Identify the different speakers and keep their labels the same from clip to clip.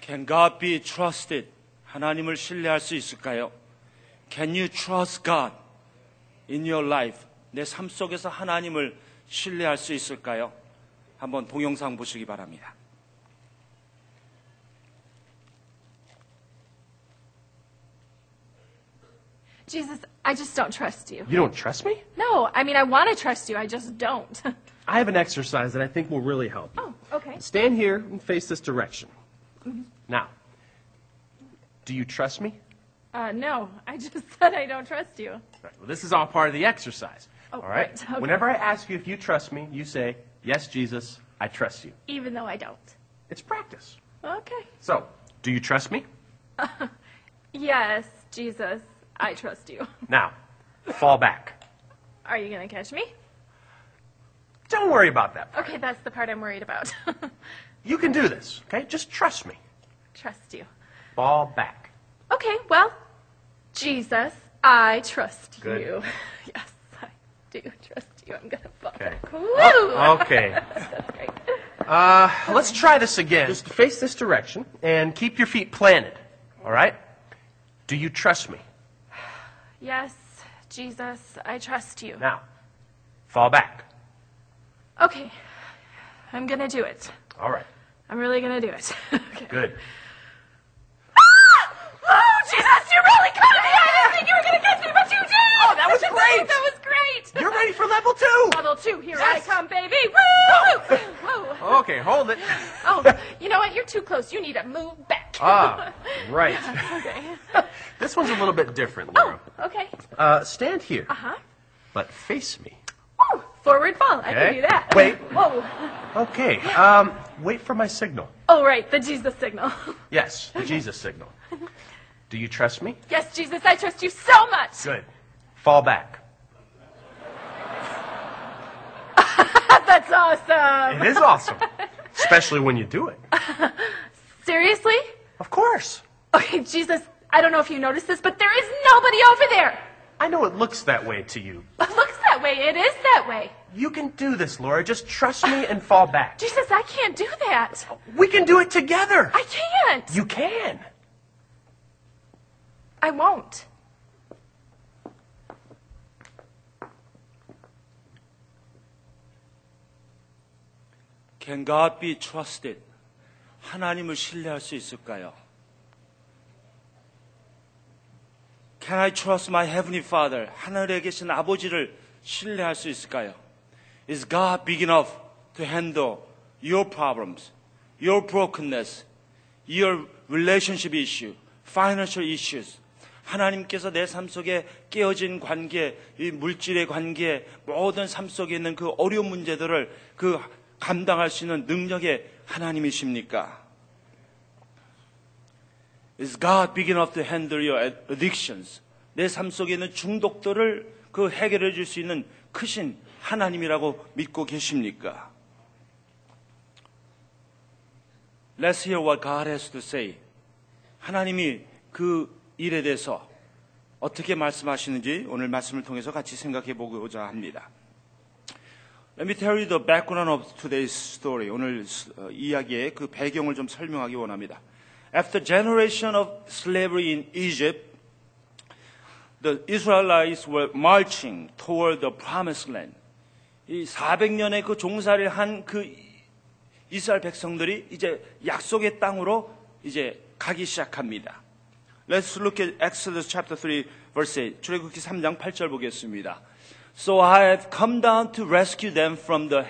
Speaker 1: Can God be trusted? 하나님을 신뢰할 수 있을까요? Can you trust God in your life? 내 삶 속에서 하나님을 신뢰할 수 있을까요? 한번 동영상 보시기 바랍니다.
Speaker 2: Jesus, I just don't trust you.
Speaker 3: You don't trust me?
Speaker 2: No, I mean, I want to trust you, I just don't.
Speaker 3: I have an exercise that I think will really help. you.
Speaker 2: oh, okay.
Speaker 3: Stand here and face this direction. Now, do you trust me?
Speaker 2: Uh, no, I just said I don't trust you.
Speaker 3: Right, well, this is all part of the exercise.
Speaker 2: Oh,
Speaker 3: all right?
Speaker 2: right, okay.
Speaker 3: Whenever I ask you if you trust me, you say, Yes, Jesus, I trust you.
Speaker 2: Even though I don't.
Speaker 3: It's practice.
Speaker 2: Okay.
Speaker 3: So, do you trust me?
Speaker 2: Yes, Jesus, I trust you.
Speaker 3: Now, fall back.
Speaker 2: Are you going to catch me?
Speaker 3: Don't worry about that. Part.
Speaker 2: Okay, that's the part I'm worried about.
Speaker 3: You can do this, okay? Just trust me.
Speaker 2: trust you.
Speaker 3: Fall back.
Speaker 2: Okay, well, Jesus, I trust
Speaker 3: Good.
Speaker 2: you. Yes, I do trust you. I'm going to fall
Speaker 3: Okay.
Speaker 2: back. Woo!
Speaker 3: Okay.
Speaker 2: That's great.
Speaker 3: Uh, let's try this again. Just face this direction and keep your feet planted. All right? Do you trust me?
Speaker 2: Yes, Jesus, I trust you.
Speaker 3: Now, fall back.
Speaker 2: Okay, I'm going to do it.
Speaker 3: All right.
Speaker 2: I'm really going to do it. okay.
Speaker 3: Good.
Speaker 2: Oh, Jesus, you really caught me! I didn't think you were going to catch me, but you did!
Speaker 3: Oh, that was great!
Speaker 2: that was great!
Speaker 3: You're ready for level two.
Speaker 2: Level two, here
Speaker 3: Yes.
Speaker 2: I come, baby! Woo! Whoa!
Speaker 3: Okay, hold it.
Speaker 2: Oh, you know what? You're too close. You need to move back.
Speaker 3: Ah, right.
Speaker 2: okay.
Speaker 3: This one's a little bit different,
Speaker 2: Oh,
Speaker 3: Laura.
Speaker 2: okay.
Speaker 3: Uh, stand here,
Speaker 2: Uh huh.
Speaker 3: but face me.
Speaker 2: Forward fall. I
Speaker 3: Okay.
Speaker 2: can do that.
Speaker 3: Wait.
Speaker 2: Whoa.
Speaker 3: Okay. Um, wait for my signal.
Speaker 2: Oh, right. The Jesus signal.
Speaker 3: Yes, the Jesus signal. Do you trust me?
Speaker 2: Yes, Jesus, I trust you so much.
Speaker 3: Good. Fall back.
Speaker 2: That's awesome.
Speaker 3: It is awesome, especially when you do it.
Speaker 2: Seriously?
Speaker 3: Of course.
Speaker 2: Okay, Jesus, I don't know if you noticed this, but there is nobody over there.
Speaker 3: I know it looks that way to you.
Speaker 2: It looks that way. It is that way.
Speaker 3: You can do this, Laura. Just trust me and fall back.
Speaker 2: Jesus, I can't do that.
Speaker 3: We can do it together.
Speaker 2: I can't.
Speaker 3: You can.
Speaker 2: I won't.
Speaker 1: Can God be trusted? 하나님을 신뢰할 수 있을까요? Can I trust my heavenly Father? 하늘에 계신 아버지를 신뢰할 수 있을까요? Is God big enough to handle your problems, your brokenness, your relationship issue, financial issues? 하나님께서 내 삶 속에 깨어진 관계, 이 물질의 관계, 모든 삶 속에 있는 그 어려운 문제들을 그 감당할 수 있는 능력의 하나님이십니까? Is God big enough to handle your addictions? 내 삶 속에 있는 중독들을 그 해결해 줄 수 있는 크신 하나님이라고 믿고 계십니까? Let's hear what God has to say. 하나님이 그 일에 대해서 어떻게 말씀하시는지 오늘 말씀을 통해서 같이 생각해 보고자 합니다. Let me tell you the background of today's story. 오늘 어, 이야기의 그 배경을 좀 설명하기 원합니다. After generation of slavery in Egypt, the Israelites were marching toward the promised land. 이 400년의 그 종살이를 한 그 이스라엘 백성들이 이제 약속의 땅으로 이제 가기 시작합니다. Let's look at Exodus chapter 3 verse 8. 출애굽기 3장 8절 보겠습니다. So I have come down to rescue them from the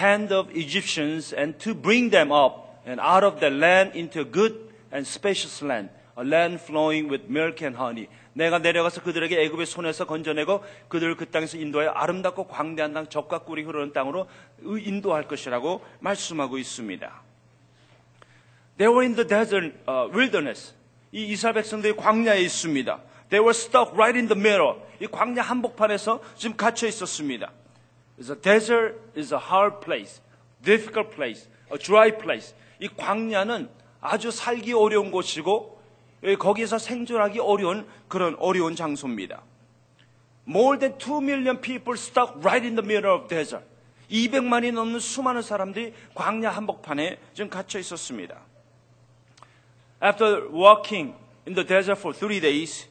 Speaker 1: hand of Egyptians and to bring them up and out of the land into a good and spacious land, a land flowing with milk and honey. 내가 내려가서 그들에게 애굽의 손에서 건져내고 그들을 그 땅에서 인도하여 아름답고 광대한 땅, 적과 꿀이 흐르는 땅으로 인도할 것이라고 말씀하고 있습니다. They were in the desert uh, wilderness. 이 이스라엘 백성들이 광야에 있습니다. They were stuck right in the middle. 이 광야 한복판에서 지금 갇혀 있었습니다. A desert is a hard place, difficult place, a dry place. 이 광야는 아주 살기 어려운 곳이고 예, 거기서 생존하기 어려운 그런 어려운 장소입니다. More than 2 million people stuck right in the middle of desert. 200만이 넘는 수많은 사람들이 광야 한복판에 지금 갇혀 있었습니다. After walking in the desert for three days,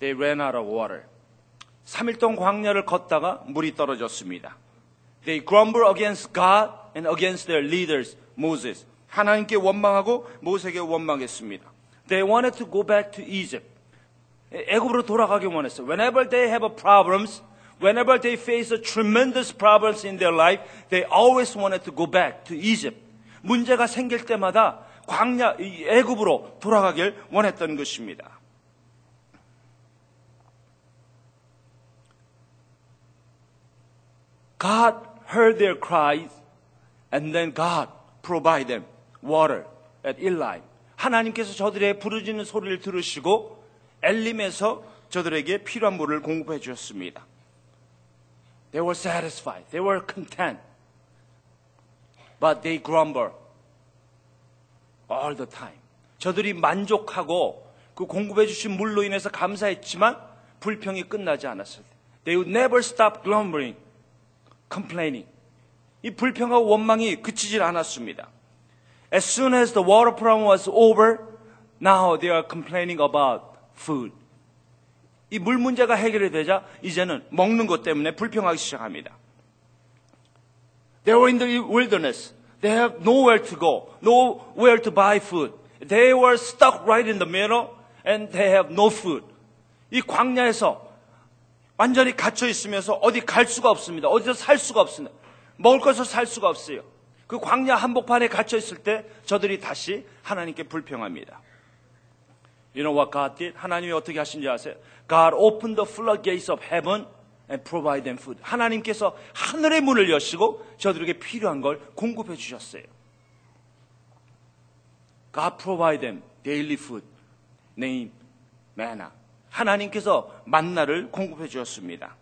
Speaker 1: they ran out of water. 3일 동안 광야를 걷다가 물이 떨어졌습니다. They grumbled against God and against their leaders, Moses. 하나님께 원망하고 모세에게 원망했습니다. They wanted to go back to Egypt. 애굽으로 돌아가기 원했어요. Whenever they have problems, whenever they face a tremendous problems in their life, they always wanted to go back to Egypt. 문제가 생길 때마다 광야 이 애굽으로 돌아가길 원했던 것입니다. God heard their cries and then God provided them water at Eli. 하나님께서 저들의 부르짖는 소리를 들으시고 엘림에서 저들에게 필요한 물을 공급해 주셨습니다. They were satisfied. They were content. But they grumbled all the time. 저들이 만족하고 그 공급해 주신 물로 인해서 감사했지만 불평이 끝나지 않았어요. They would never stop grumbling, complaining. 이 불평하고 원망이 그치질 않았습니다. As soon as the water problem was over, now they are complaining about food. 이 물 문제가 해결이 되자 이제는 먹는 것 때문에 불평하기 시작합니다. They were in the wilderness. They have nowhere to go, nowhere to buy food. They were stuck right in the middle and they have no food. 이 광야에서 완전히 갇혀 있으면서 어디 갈 수가 없습니다. 어디서 살 수가 없습니다. 먹을 것을 살 수가 없어요. 그 광야 한복판에 갇혀 있을 때 저들이 다시 하나님께 불평합니다. You know what God did? 하나님이 어떻게 하신지 아세요? God opened the floodgates of heaven and provide them food. 하나님께서 하늘의 문을 여시고 저들에게 필요한 걸 공급해 주셨어요. God provide them daily food, name manna. 하나님께서 만나를 공급해 주셨습니다.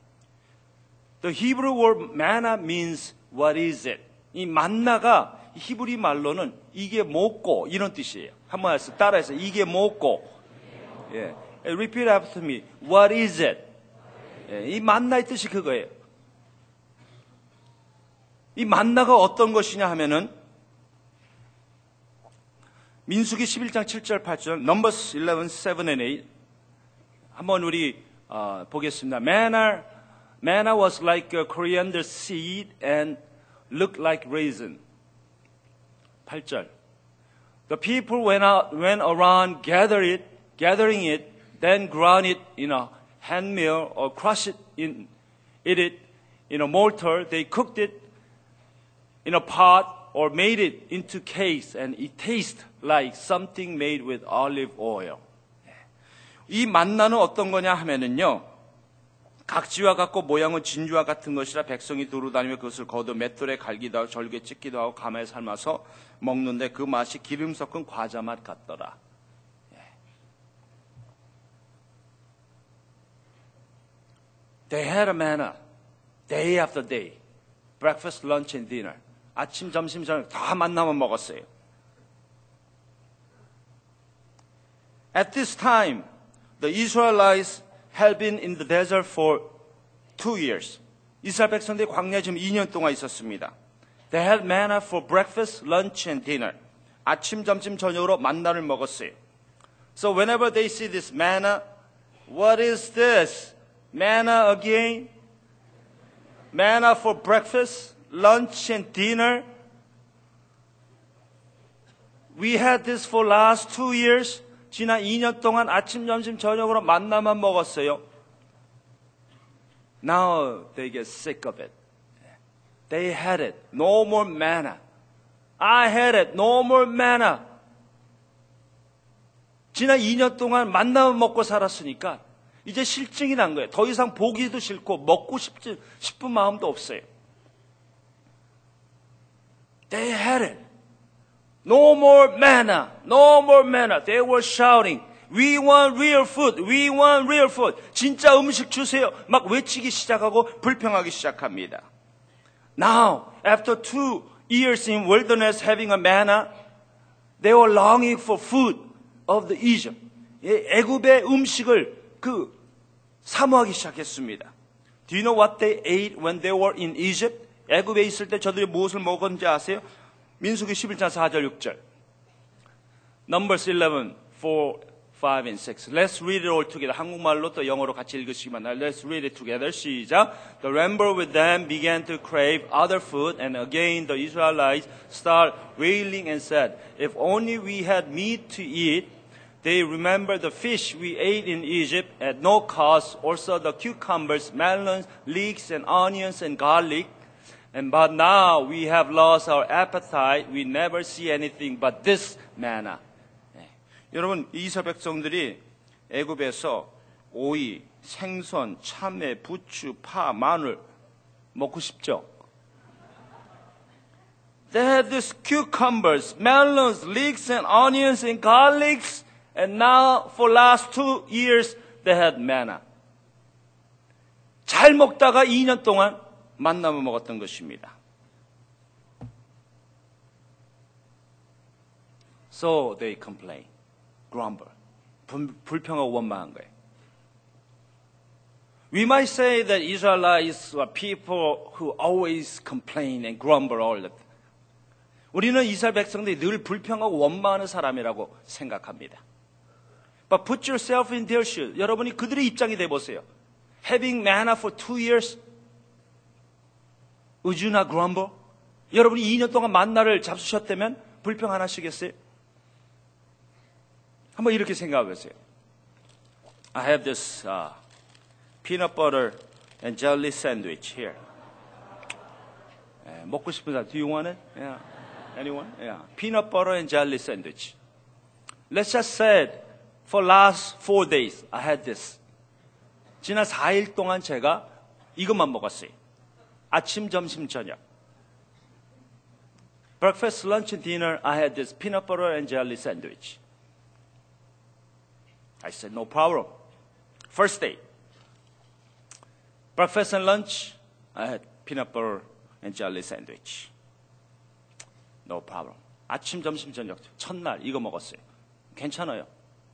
Speaker 1: The Hebrew word manna means what is it? 이 만나가 히브리 말로는 이게 뭐고 이런 뜻이에요. 한번 해서 따라해서 이게 뭐고. 예. Repeat after me. What is it? 예. 이 만나의 뜻이 그거예요. 이 만나가 어떤 것이냐 하면은 민수기 11장 7절 8절 Numbers 11, 7 and 8 한번 우리 어, 보겠습니다. Manna, manna was like a coriander seed and looked like raisin. 8절. The people went out, went around, gather it, gathering it, then ground it in a hand mill or crush it in, eat it in a mortar. They cooked it in a pot or made it into cakes and it tastes like something made with olive oil. 이 만나는 어떤 거냐 하면은요. 각지와 같고 모양은 진주와 같은 것이라 백성이 두루 다니며 그것을 거둬 맷돌에 갈기도 하고 절개 찢기도 하고 감에 삶아서 먹는데 그 맛이 기름 섞은 과자 맛 같더라. They had a manna day after day. breakfast, lunch and dinner. 아침, 점심, 저녁 다 만나면 먹었어요. At this time, the Israelites had been in the desert for two years. 이스라엘 백성들이 광야에 지금 2년 동안 있었습니다. They had manna for breakfast, lunch, and dinner. 아침, 점심, 저녁으로 만나를 먹었어요. So whenever they see this manna, what is this? Manna again? Manna for breakfast, lunch, and dinner? We had this for last two years. 지난 2년 동안 아침, 점심, 저녁으로 만나만 먹었어요. Now they get sick of it. They had it. No more manna. I had it. No more manna. 지난 2년 동안 만나만 먹고 살았으니까 이제 실증이 난 거예요. 더 이상 보기도 싫고 먹고 싶지, 싶은 마음도 없어요. They had it. No more manna. No more manna. They were shouting. We want real food. We want real food. 진짜 음식 주세요. 막 외치기 시작하고 불평하기 시작합니다. Now, after two years in wilderness having a manna, they were longing for food of the Egypt. 애굽의 음식을 그 사모하기 시작했습니다. Do you know what they ate when they were in Egypt? 애굽에 있을 때 저들이 무엇을 먹었는지 아세요? 민수기 11장 4절 6절. Numbers 11, 4, 5, and 6. Let's read it all together. 한국말로 또 영어로 같이 읽으시기만 할. Let's read it together. 시작. The ramble with them began to crave other food, and again the Israelites start wailing and said, If only we had meat to eat. They remember the fish we ate in Egypt at no cost, also the cucumbers, melons, leeks, and onions and garlic. And but now we have lost our appetite. We never see anything but this manna. 네. 여러분 이스라엘 백성들이 애굽에서 오이, 생선, 참외, 부추, 파, 마늘 먹고 싶죠. They had these cucumbers, melons, leeks, and onions and garlics, and now for last two years they had manna. 잘 먹다가 2년 동안 만나면 먹었던 것입니다. So they complain, grumble. 불, 불평하고 원망한 거예요. We might say that Israelites are people who always complain and grumble all the time. 우리는 이스라엘 백성들이 늘 불평하고 원망하는 사람이라고 생각합니다. But put yourself in their shoes. 여러분이 그들의 입장이 돼 보세요. Having manna for two years, would you not grumble? 여러분이 2년 동안 만나를 잡수셨다면 불평 안 하시겠어요? 한번 이렇게 생각해 보세요. I have this uh, peanut butter and jelly sandwich here. 예, 먹고 싶은 사람, do you want it? Yeah. Anyone? Yeah. Peanut butter and jelly sandwich. Let's just say for last four days I had this. 지난 4일 동안 제가 이것만 먹었어요. 아침, 점심, 저녁. Breakfast, lunch, and dinner, I had this peanut butter and jelly sandwich. I said, no problem. First day. Breakfast and lunch, I had peanut butter and jelly sandwich. No problem. 아침, 점심, 저녁. 첫날 이거 먹었어요. 괜찮아요.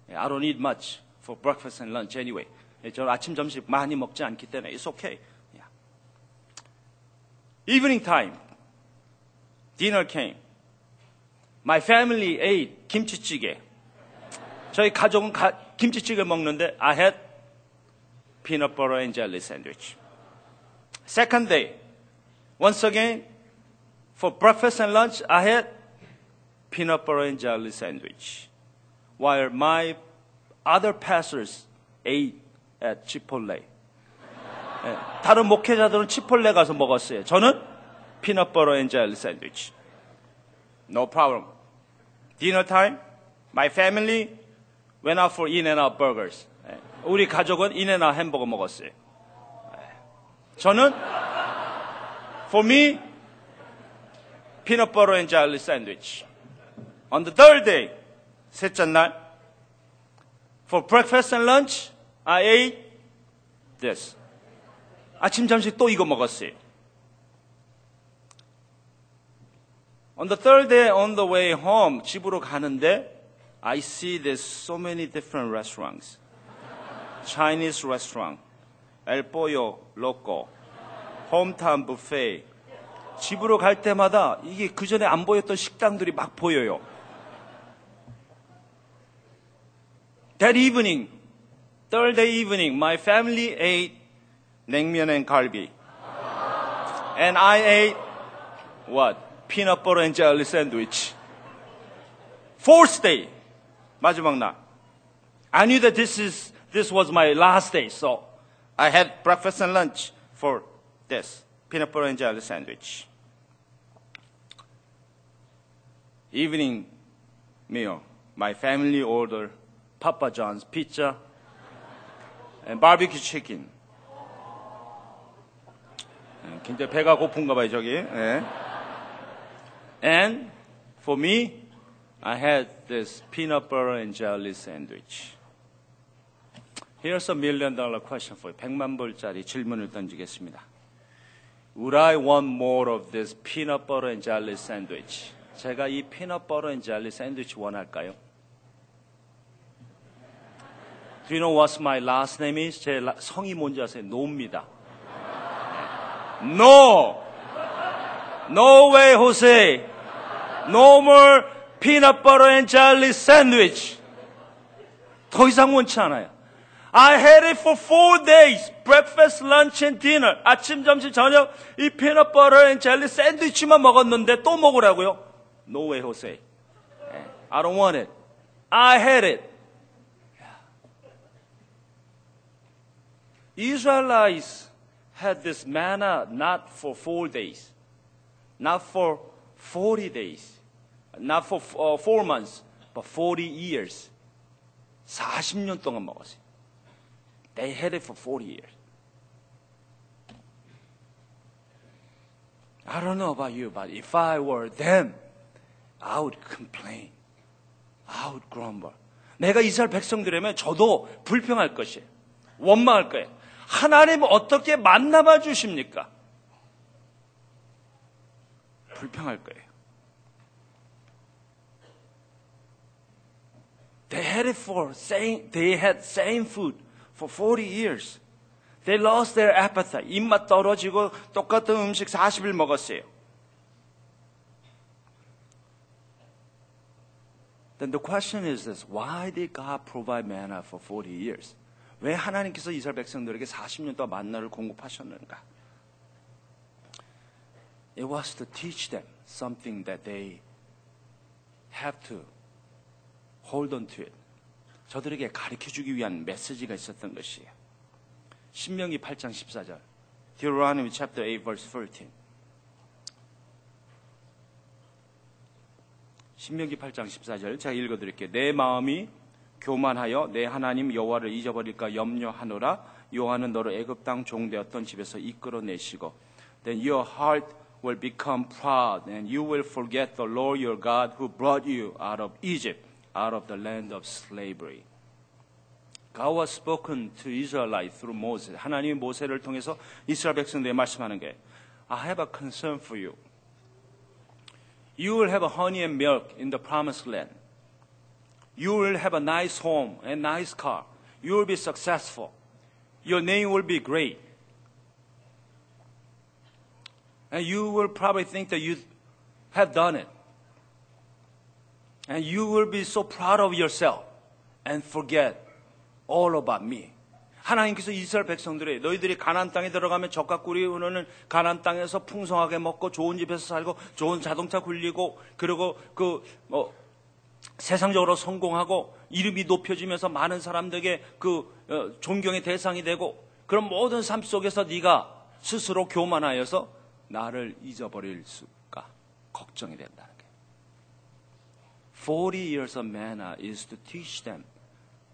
Speaker 1: I don't eat much for breakfast and lunch anyway. 저는 아침, 점심 많이 먹지 않기 때문에 it's okay. Yeah. Evening time. Dinner came. My family ate 김치찌개. 저희 가족은 가, 김치찌개 먹는데 I had peanut butter and jelly sandwich. Second day. Once again, for breakfast and lunch, I had peanut butter and jelly sandwich. While my other pastors ate at Chipotle. 예, 다른 목회자들은 치폴레 가서 먹었어요. 저는 butter and jelly sandwich. No problem. Dinner time, my family went out for In-N-Out burgers. 예, 우리 가족은 In-N-Out 햄버거 먹었어요. 예, 저는 for me peanut butter and jelly sandwich. On the third day, 셋째 날, for breakfast and lunch, I ate this. 아침, 점심 또 이거 먹었어요. On the third day, on the way home, 집으로 가는데, I see there's so many different restaurants. Chinese restaurant, El Pollo Loco, Hometown Buffet. 집으로 갈 때마다 이게 그 전에 안 보였던 식당들이 막 보여요. That evening, third day evening, my family ate 냉면 and 갈비. And I ate what? Peanut butter and jelly sandwich. Fourth day, 마지막 날. I knew that this is this was my last day, so I had breakfast and lunch for this peanut butter and jelly sandwich. Evening meal, my family ordered Papa John's pizza and barbecue chicken. 예, 굉장히 배가 고픈가 봐요, 저기. 예. And for me, I had this peanut butter and jelly sandwich. Here's a million dollar question for you. 100만 불짜리 질문을 던지겠습니다. Would I want more of this peanut butter and jelly sandwich? 제가 이 peanut butter and jelly sandwich 원할까요? Do you know what my last name is? 제 라- 성이 뭔지 아세요? 노입니다. No! No way, Jose! No more peanut butter and jelly sandwich. 더 이상 원치 않아요. I had it for four days. Breakfast, lunch, and dinner. 아침, 점심, 저녁 이 peanut butter and jelly 샌드위치만 먹었는데 또 먹으라고요? No way, Jose. I don't want it. I had it. Israelites had this manna not for four days, not for 40 days, not for uh, four months, but 40 years. 40년 동안 먹었어요. They had it for 40 years. I don't know about you, but if I were them, I would complain. I would grumble. 내가 이스라엘 백성들이면 저도 불평할 것이에요. 원망할 거예요. 하나님 어떻게 만나봐 주십니까? 불평할 거예요. They had it for same, they had same food for 40 years. They lost their appetite. 입맛 떨어지고 똑같은 음식 40일 먹었어요. Then the question is this, why did God provide manna for 40 years? 왜 하나님께서 이스라엘 백성들에게 40년 동안 만나를 공급하셨는가? It was to teach them something that they have to hold on to it. 저들에게 가르쳐 주기 위한 메시지가 있었던 것이에요. 신명기 8장 14절. Deuteronomy chapter 8 verse 13. 신명기 8장 14절 제가 읽어 드릴게요. 내 마음이 교만하여 내 하나님 여호와를 잊어버릴까 염려하노라 여호와는 너를 애굽 땅 종되었던 집에서 이끌어내시고 then your heart will become proud and you will forget the Lord your God who brought you out of Egypt out of the land of slavery. God was spoken to Israelites through Moses. 하나님이 모세를 통해서 이스라엘 백성들에게 말씀하는 게 I have a concern for you. You will have a honey and milk in the promised land. You will have a nice home and nice car. You will be successful. Your name will be great. And you will probably think that you have done it. And you will be so proud of yourself and forget all about me. 하나님께서 이스라엘 백성들이 너희들이 가나안 땅에 들어가면 적과 꿀이 흐르는 가나안 땅에서 풍성하게 먹고 좋은 집에서 살고 좋은 자동차 굴리고 그리고 그 뭐 세상적으로 성공하고 이름이 높여지면서 많은 사람들에게 그 어, 존경의 대상이 되고 그런 모든 삶 속에서 네가 스스로 교만하여서 나를 잊어버릴 수가 걱정이 된다는 거예요. 40 years of manna is to teach them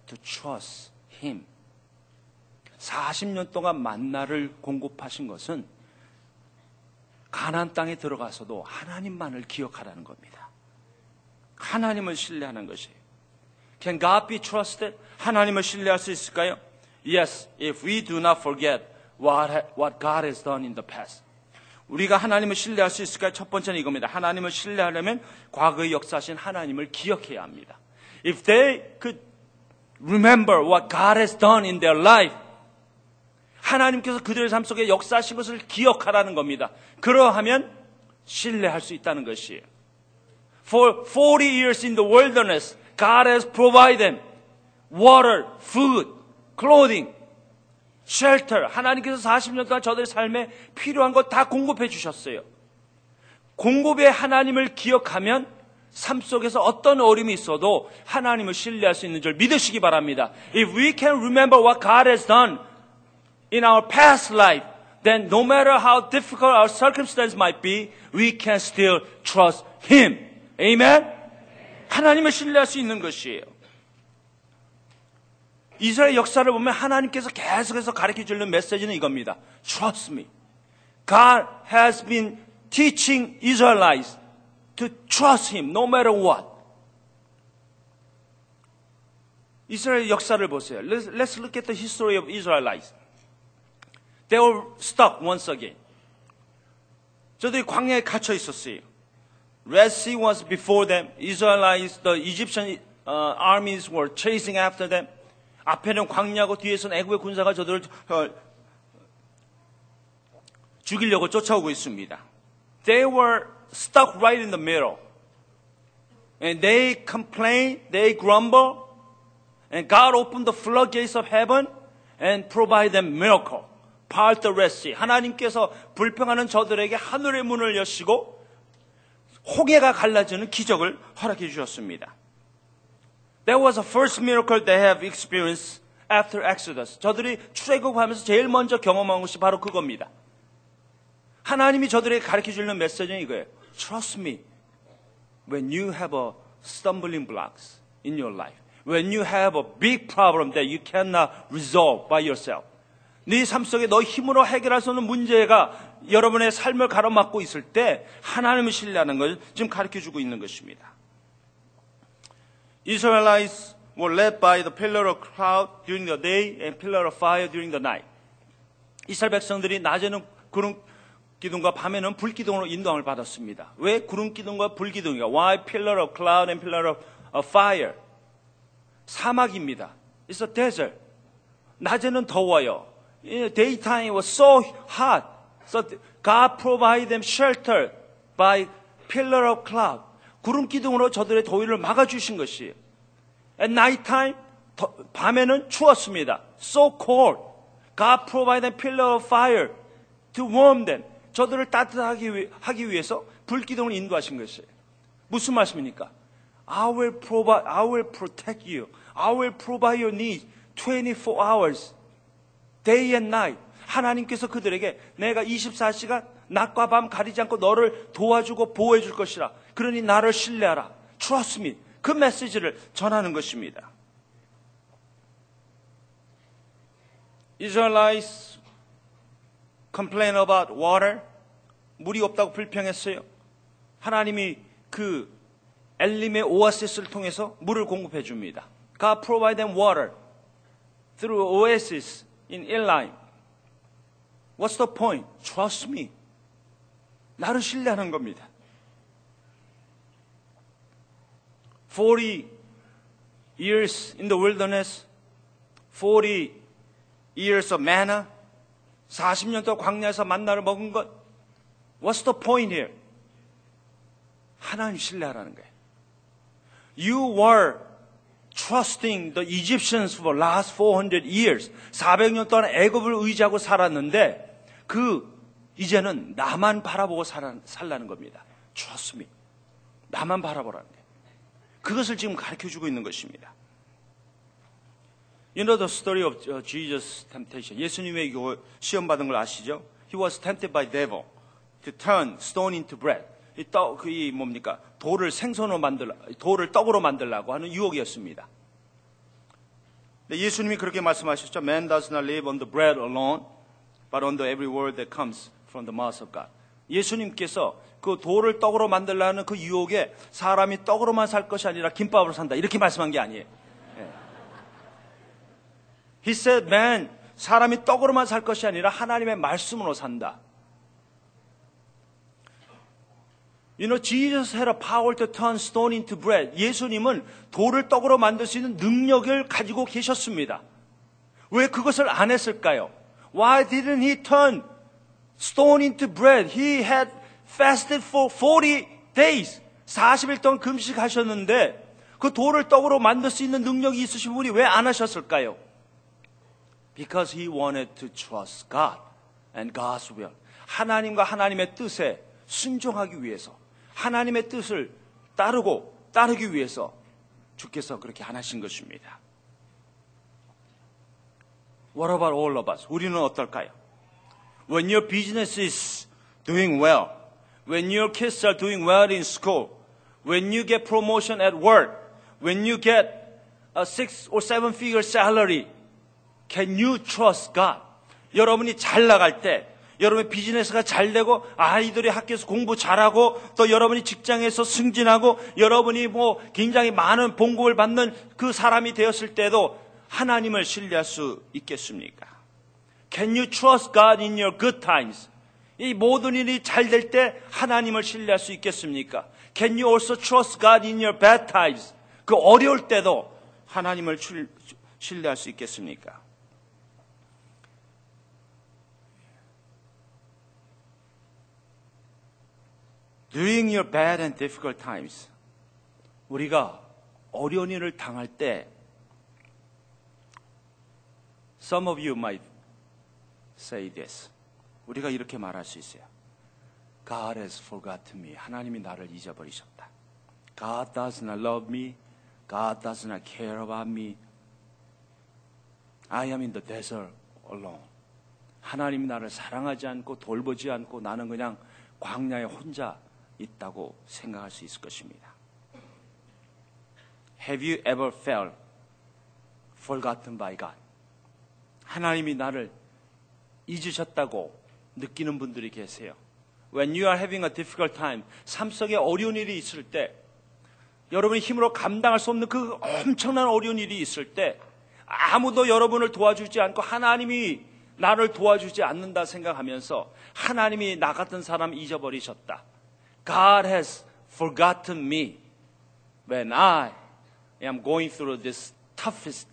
Speaker 1: to trust him. 40년 동안 만나를 공급하신 것은 가나안 땅에 들어가서도 하나님만을 기억하라는 겁니다. 하나님을 신뢰하는 것이에요. Can God be trusted? 하나님을 신뢰할 수 있을까요? Yes, if we do not forget what, what God has done in the past. 우리가 하나님을 신뢰할 수 있을까요? 첫 번째는 이겁니다. 하나님을 신뢰하려면 과거의 역사하신 하나님을 기억해야 합니다. If they could remember what God has done in their life, 하나님께서 그들의 삶 속에 역사하신 것을 기억하라는 겁니다. 그러하면 신뢰할 수 있다는 것이에요. For 40 years in the wilderness, God has provided them water, food, clothing, shelter. 하나님께서 40년 동안 저들의 삶에 필요한 것 다 공급해 주셨어요. 공급의 하나님을 기억하면 삶 속에서 어떤 어려움이 있어도 하나님을 신뢰할 수 있는 줄 믿으시기 바랍니다. If we can remember what God has done in our past life, then no matter how difficult our circumstance might be, we can still trust Him. Amen? 하나님을 신뢰할 수 있는 것이에요. 이스라엘 역사를 보면 하나님께서 계속해서 가르쳐 주는 메시지는 이겁니다. Trust me. God has been teaching Israelites to trust Him no matter what. 이스라엘 역사를 보세요. Let's, let's look at the history of Israelites. They were stuck once again. 저들이 광야에 갇혀 있었어요. Red Sea was before them. Israelites, the Egyptian uh, armies were chasing after them. 앞에는 광야고 뒤에서는 애국의 군사가 저들을 어, 죽이려고 쫓아오고 있습니다. They were stuck right in the middle. and they complain, they grumble, and God opened the floodgates of heaven and provide them miracle. part the Red Sea. 하나님께서 불평하는 저들에게 하늘의 문을 여시고 홍해가 갈라지는 기적을 허락해 주셨습니다. That was the first miracle they have experienced after Exodus. 저들이 출애굽하면서 제일 먼저 경험한 것이 바로 그겁니다. 하나님이 저들에게 가르쳐 주는 메시지는 이거예요. Trust me when you have a stumbling blocks in your life. When you have a big problem that you cannot resolve by yourself. 네 삶 속에 너 힘으로 해결할 수 없는 문제가 여러분의 삶을 가로막고 있을 때 하나님을 신뢰하는 걸 지금 가르쳐 주고 있는 것입니다. Israelites were led by the pillar of cloud during the day and pillar of fire during the night. 이스라엘 백성들이 낮에는 구름 기둥과 밤에는 불 기둥으로 인도함을 받았습니다. 왜 구름 기둥과 불 기둥이가? Why pillar of cloud and pillar of, of fire? 사막입니다. It's a desert. 낮에는 더워요. Daytime was so hot. So God provided them shelter by pillar of cloud. 구름 기둥으로 저들의 더위를 막아주신 것이에요. At nighttime, 더, 밤에는 추웠습니다. So cold. God provided them pillar of fire to warm them. 저들을 따뜻하게 위, 하기 위해서 불기둥을 인도하신 것이에요. 무슨 말씀입니까? I will provide, I will protect you. I will provide your needs 24 hours, day and night. 하나님께서 그들에게 내가 24시간 낮과 밤 가리지 않고 너를 도와주고 보호해 줄 것이라. 그러니 나를 신뢰하라. Trust me. 그 메시지를 전하는 것입니다. Israelites complain about water. 물이 없다고 불평했어요. 하나님이 그 엘림의 오아시스를 통해서 물을 공급해 줍니다. God provide them water through oasis in Elim. What's the point? Trust me. 나를 신뢰하는 겁니다. 40 years in the wilderness, 40 years of manna, 40년 동안 광야에서 만나를 먹은 것. What's the point here? 하나님 신뢰하라는 거예요. You were trusting the Egyptians for the last 400 years. 400년 동안 애굽을 의지하고 살았는데 그 이제는 나만 바라보고 살라는 겁니다. Me. 나만 바라보라는 거예요. 그것을 지금 가르쳐 주고 있는 것입니다. You know the story of Jesus' temptation. 예수님의 시험 받은 걸 아시죠? He was tempted by devil to turn stone into bread. 이 떡, 그 뭡니까? 돌을 생선으로 만들, 돌을 떡으로 만들라고 하는 유혹이었습니다. 예수님이 그렇게 말씀하셨죠. Man does not live on the bread alone, but the every word that comes from the mouth of God. 예수님께서 그 돌을 떡으로 만들라는 그 유혹에 사람이 떡으로만 살 것이 아니라 김밥으로 산다. 이렇게 말씀한 게 아니에요. He said, man, 사람이 떡으로만 살 것이 아니라 하나님의 말씀으로 산다. You know, Jesus had a power to turn stone into bread. 예수님은 돌을 떡으로 만들 수 있는 능력을 가지고 계셨습니다. 왜 그것을 안 했을까요? Why didn't he turn stone into bread? He had fasted for 40 days. 40일 동안 금식하셨는데 그 돌을 떡으로 만들 수 있는 능력이 있으신 분이 왜 안 하셨을까요? Because he wanted to trust God and God's will. 하나님과 하나님의 뜻에 순종하기 위해서 하나님의 뜻을 따르고 따르기 위해서 주께서 그렇게 안 하신 것입니다. What about all of us? 우리는 어떨까요? When your business is doing well, when your kids are doing well in school, when you get promotion at work, when you get a six or seven figure salary, can you trust God? 여러분이 잘 나갈 때, 여러분의 비즈니스가 잘 되고 아이들이 학교에서 공부 잘하고 또 여러분이 직장에서 승진하고 여러분이 뭐 굉장히 많은 봉급을 받는 그 사람이 되었을 때도 하나님을 신뢰할 수 있겠습니까? Can you trust God in your good times? 이 모든 일이 잘 될 때 하나님을 신뢰할 수 있겠습니까? Can you also trust God in your bad times? 그 어려울 때도 하나님을 신뢰할 수 있겠습니까? During your bad and difficult times, 우리가 어려운 일을 당할 때 Some of you might say this. 우리가 이렇게 말할 수 있어요. God has forgotten me. 하나님이 나를 잊어버리셨다. God does not love me. God does not care about me. I am in the desert alone. 하나님이 나를 사랑하지 않고 돌보지 않고 나는 그냥 광야에 혼자 있다고 생각할 수 있을 것입니다. Have you ever felt forgotten by God? 하나님이 나를 잊으셨다고 느끼는 분들이 계세요. When you are having a difficult time, 삶 속에 어려운 일이 있을 때, 여러분이 힘으로 감당할 수 없는 그 엄청난 어려운 일이 있을 때, 아무도 여러분을 도와주지 않고 하나님이 나를 도와주지 않는다 생각하면서 하나님이 나 같은 사람 잊어버리셨다. God has forgotten me when I am going through this toughest,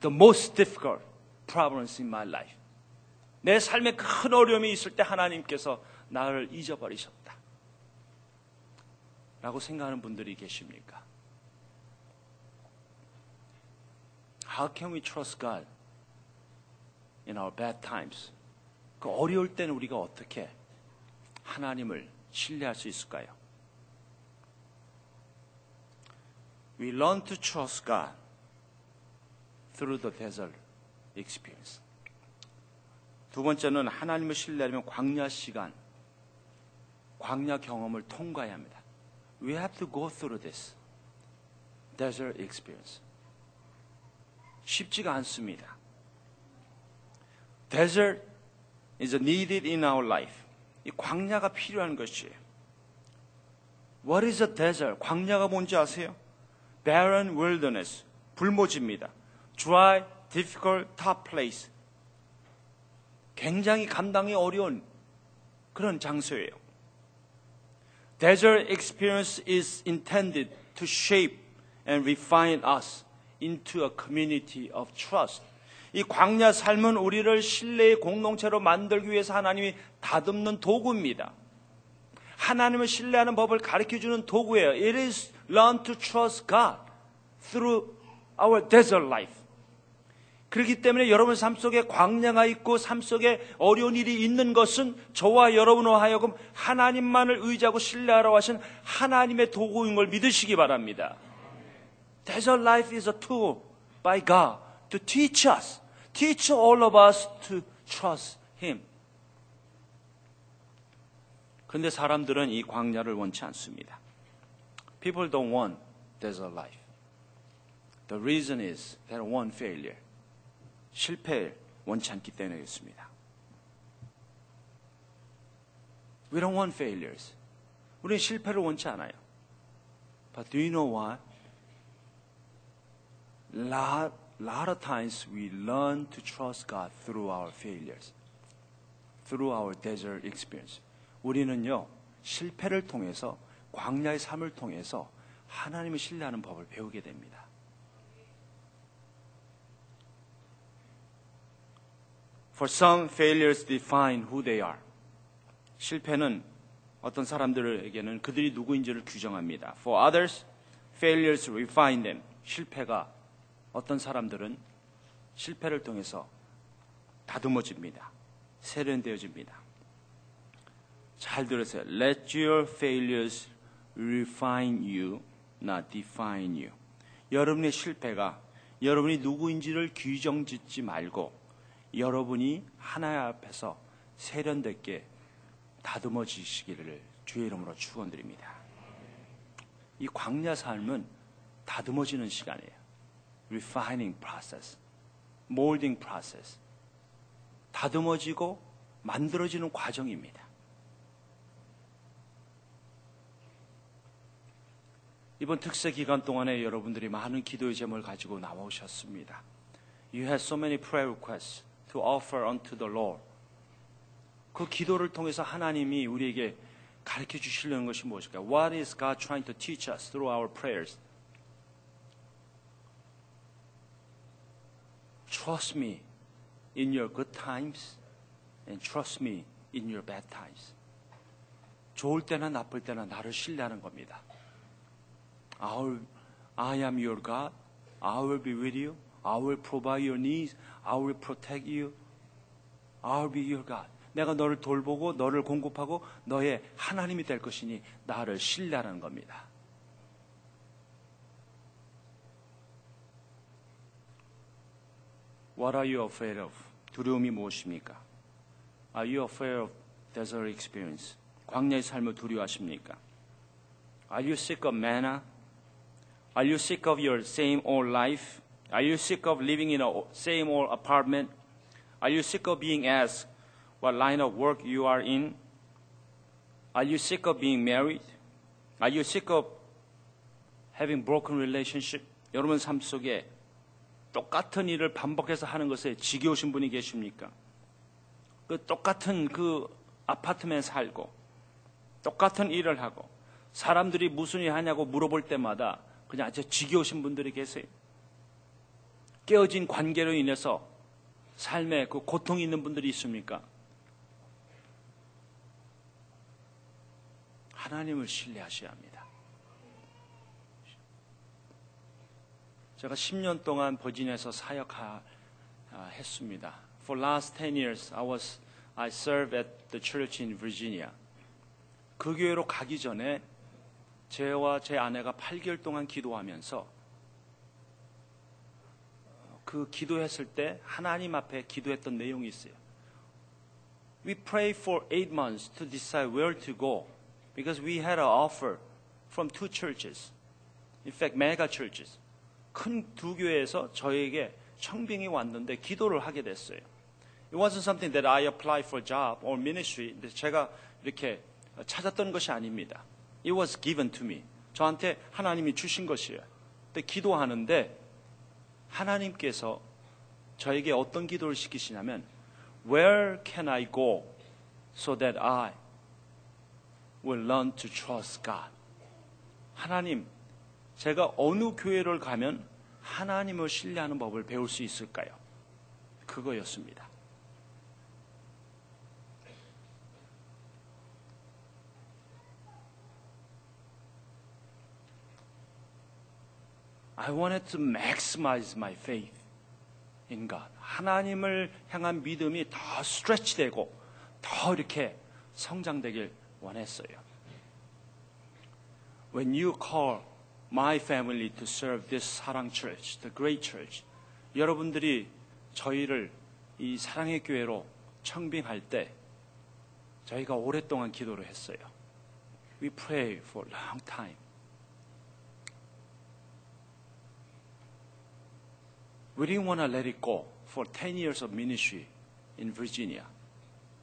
Speaker 1: the most difficult problems in my life. 내 삶에 큰 어려움이 있을 때 하나님께서 나를 잊어버리셨다. 라고 생각하는 분들이 계십니까? How can we trust God in our bad times? 그 어려울 때는 우리가 어떻게 하나님을 신뢰할 수 있을까요? We learn to trust God through the desert experience. 두 번째는 하나님을 신뢰하려면 광야 시간, 광야 경험을 통과해야 합니다. We have to go through this desert experience. 쉽지가 않습니다. Desert is needed in our life. 이 광야가 필요한 것이에요. What is a desert? 광야가 뭔지 아세요? Barren wilderness, 불모지입니다. Dry, difficult, tough place. 굉장히 감당이 어려운 그런 장소예요. Desert experience is intended to shape and refine us into a community of trust. 이 광야 삶은 우리를 신뢰의 공동체로 만들기 위해서 하나님이 다듬는 도구입니다. 하나님을 신뢰하는 법을 가르쳐 주는 도구예요. It is learn to trust God through our desert life. 그렇기 때문에 여러분 삶 속에 광야가 있고 삶 속에 어려운 일이 있는 것은 저와 여러분으로 하여금 하나님만을 의지하고 신뢰하러 하신 하나님의 도구인 걸 믿으시기 바랍니다. Desert life is a tool by God to teach us, teach all of us to trust Him. 그런데 사람들은 이 광야를 원치 않습니다. People don't want desert life. The reason is they want failure. 실패를 원치 않기 때문이겠습니다. We don't want failures. 우리는 실패를 원치 않아요. But do you know what? Lot, lot of times we learn to trust God through our failures, through our desert experience. 우리는요, 실패를 통해서, 광야의 삶을 통해서 하나님을 신뢰하는 법을 배우게 됩니다. For some, failures define who they are. 실패는 어떤 사람들에게는 그들이 누구인지를 규정합니다. For others, failures refine them. 실패가 어떤 사람들은 실패를 통해서 다듬어집니다. 세련되어집니다. 잘 들으세요. Let your failures refine you, not define you. 여러분의 실패가 여러분이 누구인지를 규정 짓지 말고 여러분이 하나님 앞에서 세련됐게 다듬어지시기를 주의 이름으로 축원드립니다. 이 광야 삶은 다듬어지는 시간이에요. refining process, molding process. 다듬어지고 만들어지는 과정입니다. 이번 특세 기간 동안에 여러분들이 많은 기도의 제목을 가지고 나오셨습니다. You had so many prayer requests. To offer unto the Lord. 그 기도를 통해서 하나님이 우리에게 가르쳐 주시려는 것이 무엇일까요? What is God trying to teach us through our prayers? Trust me in your good times and trust me in your bad times. 좋을 때나 나쁠 때나 나를 신뢰하는 겁니다. I will, I am your God. I will be with you. I will provide your needs. I will protect you. I will be your God. 내가 너를 돌보고 너를 공급하고 너의 하나님이 될 것이니 나를 신뢰하는 겁니다. What are you afraid of? 두려움이 무엇입니까? Are you afraid of desert experience? 광야의 삶을 두려워하십니까? Are you sick of manna? Are you sick of your same old life? Are you sick of living in a same old apartment? Are you sick of being asked what line of work you are in? Are you sick of being married? Are you sick of having broken relationship? 여러분 삶 속에 똑같은 일을 반복해서 하는 것에 지겨우신 분이 계십니까? 그 똑같은 그 아파트면 살고 똑같은 일을 하고 사람들이 무슨 일 하냐고 물어볼 때마다 그냥 아주 지겨우신 분들이 계세요. 깨어진 관계로 인해서 삶에 그 고통이 있는 분들이 있습니까? 하나님을 신뢰하셔야 합니다. 제가 10년 동안 버진에서 사역했습니다. For last 10 years, I was I served at the church in Virginia. 그 교회로 가기 전에 제와 제 아내가 8개월 동안 기도하면서 그 기도했을 때 하나님 앞에 기도했던 내용이 있어요. We prayed for eight months to decide where to go because we had an offer from two churches. In fact, mega churches. 큰 두 교회에서 저에게 청빙이 왔는데 기도를 하게 됐어요. It wasn't something that I applied for job or ministry. 제가 이렇게 찾았던 것이 아닙니다. It was given to me. 저한테 하나님이 주신 것이에요. 근데 기도하는데 하나님께서 저에게 어떤 기도를 시키시냐면 Where can I go so that I will learn to trust God? 하나님, 제가 어느 교회를 가면 하나님을 신뢰하는 법을 배울 수 있을까요? 그거였습니다. I wanted to maximize my faith in God. 하나님을 향한 믿음이 더 스트레치 되고 더 이렇게 성장되길 원했어요. When you call my family to serve this 사랑 church, the great church, 여러분들이 저희를 이 사랑의 교회로 청빙할 때 저희가 오랫동안 기도를 했어요. We pray for a long time. We didn't want to let it go for 10 years of ministry in Virginia.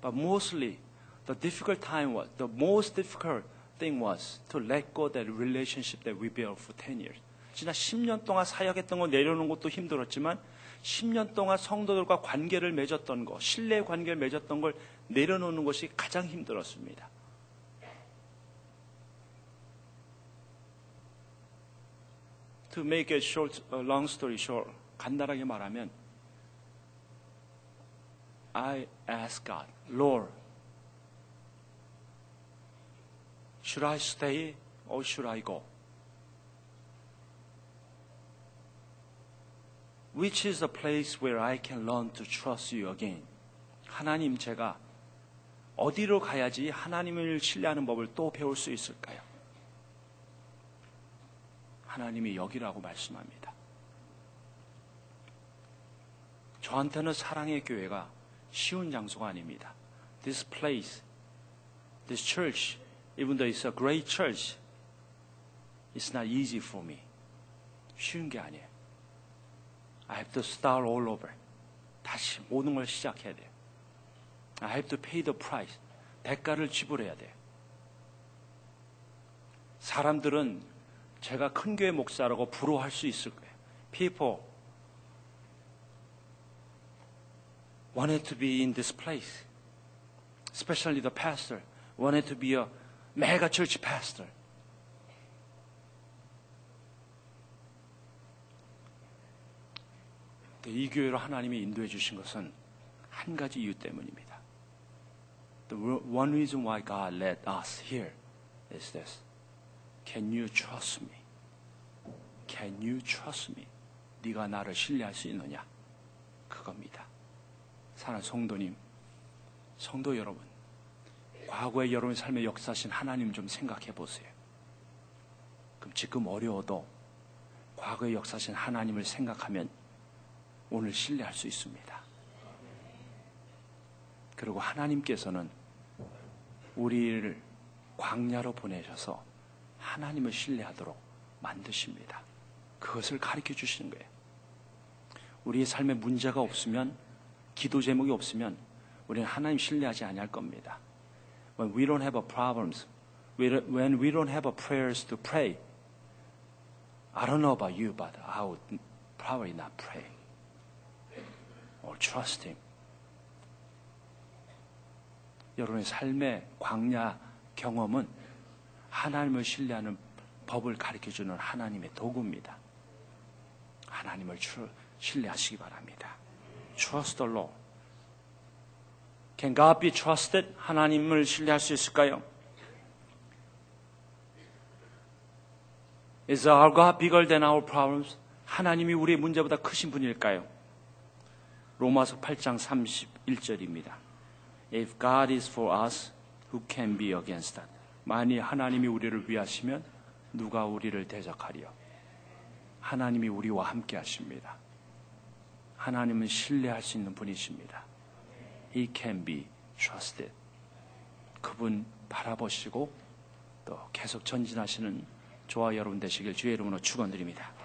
Speaker 1: But mostly, the difficult time was, the most difficult thing was to let go that relationship that we built for 10 years. 지난 10년 동안 사역했던 거 내려놓는 것도 힘들었지만 10년 동안 성도들과 관계를 맺었던 거, 신뢰의 관계를 맺었던 걸 내려놓는 것이 가장 힘들었습니다. To make a short, a long story short, 간단하게 말하면 I ask God, Lord, should I stay or should I go? Which is the place where I can learn to trust you again? 하나님 제가 어디로 가야지 하나님을 신뢰하는 법을 또 배울 수 있을까요? 하나님이 여기라고 말씀합니다. 저한테는 사랑의 교회가 쉬운 장소가 아닙니다. This place, this church, even though it's a great church, it's not easy for me. 쉬운 게 아니에요. I have to start all over. 다시 모든 걸 시작해야 돼요. I have to pay the price. 대가를 지불해야 돼요. 사람들은 제가 큰 교회 목사라고 부러워할 수 있을 거예요. People wanted to be in this place. Especially the pastor wanted to be a mega church pastor. 이 교회로 하나님이 인도해 주신 것은 한 가지 이유 때문입니다. The one reason why God led us here is this. Can you trust me? Can you trust me? 네가 나를 신뢰할 수 있느냐? 그겁니다. 사랑하는 성도님, 성도 여러분, 과거의 여러분의 삶에 역사하신 하나님 좀 생각해 보세요. 그럼 지금 어려워도 과거의 역사하신 하나님을 생각하면 오늘 신뢰할 수 있습니다. 그리고 하나님께서는 우리를 광야로 보내셔서 하나님을 신뢰하도록 만드십니다. 그것을 가르쳐 주시는 거예요. 우리의 삶에 문제가 없으면 기도 제목이 없으면 우리는 하나님 신뢰하지 아니할 겁니다. When we don't have a problems, when we don't have a prayers to pray, I don't know about you, but I would probably not pray or trust Him. 여러분의 삶의 광야 경험은 하나님을 신뢰하는 법을 가르쳐 주는 하나님의 도구입니다. 하나님을 신뢰하시기 바랍니다. Trust the Lord. Can God be trusted? 하나님을 신뢰할 수 있을까요? Is our God bigger than our problems? 하나님이 우리의 문제보다 크신 분일까요? 로마서 8장 31절입니다. If God is for us, who can be against us? 만일 하나님이 우리를 위하시면 누가 우리를 대적하리요? 하나님이 우리와 함께 하십니다. 하나님은 신뢰할 수 있는 분이십니다. He can be trusted. 그분 바라보시고 또 계속 전진하시는 저와 여러분 되시길 주의 이름으로 축원드립니다.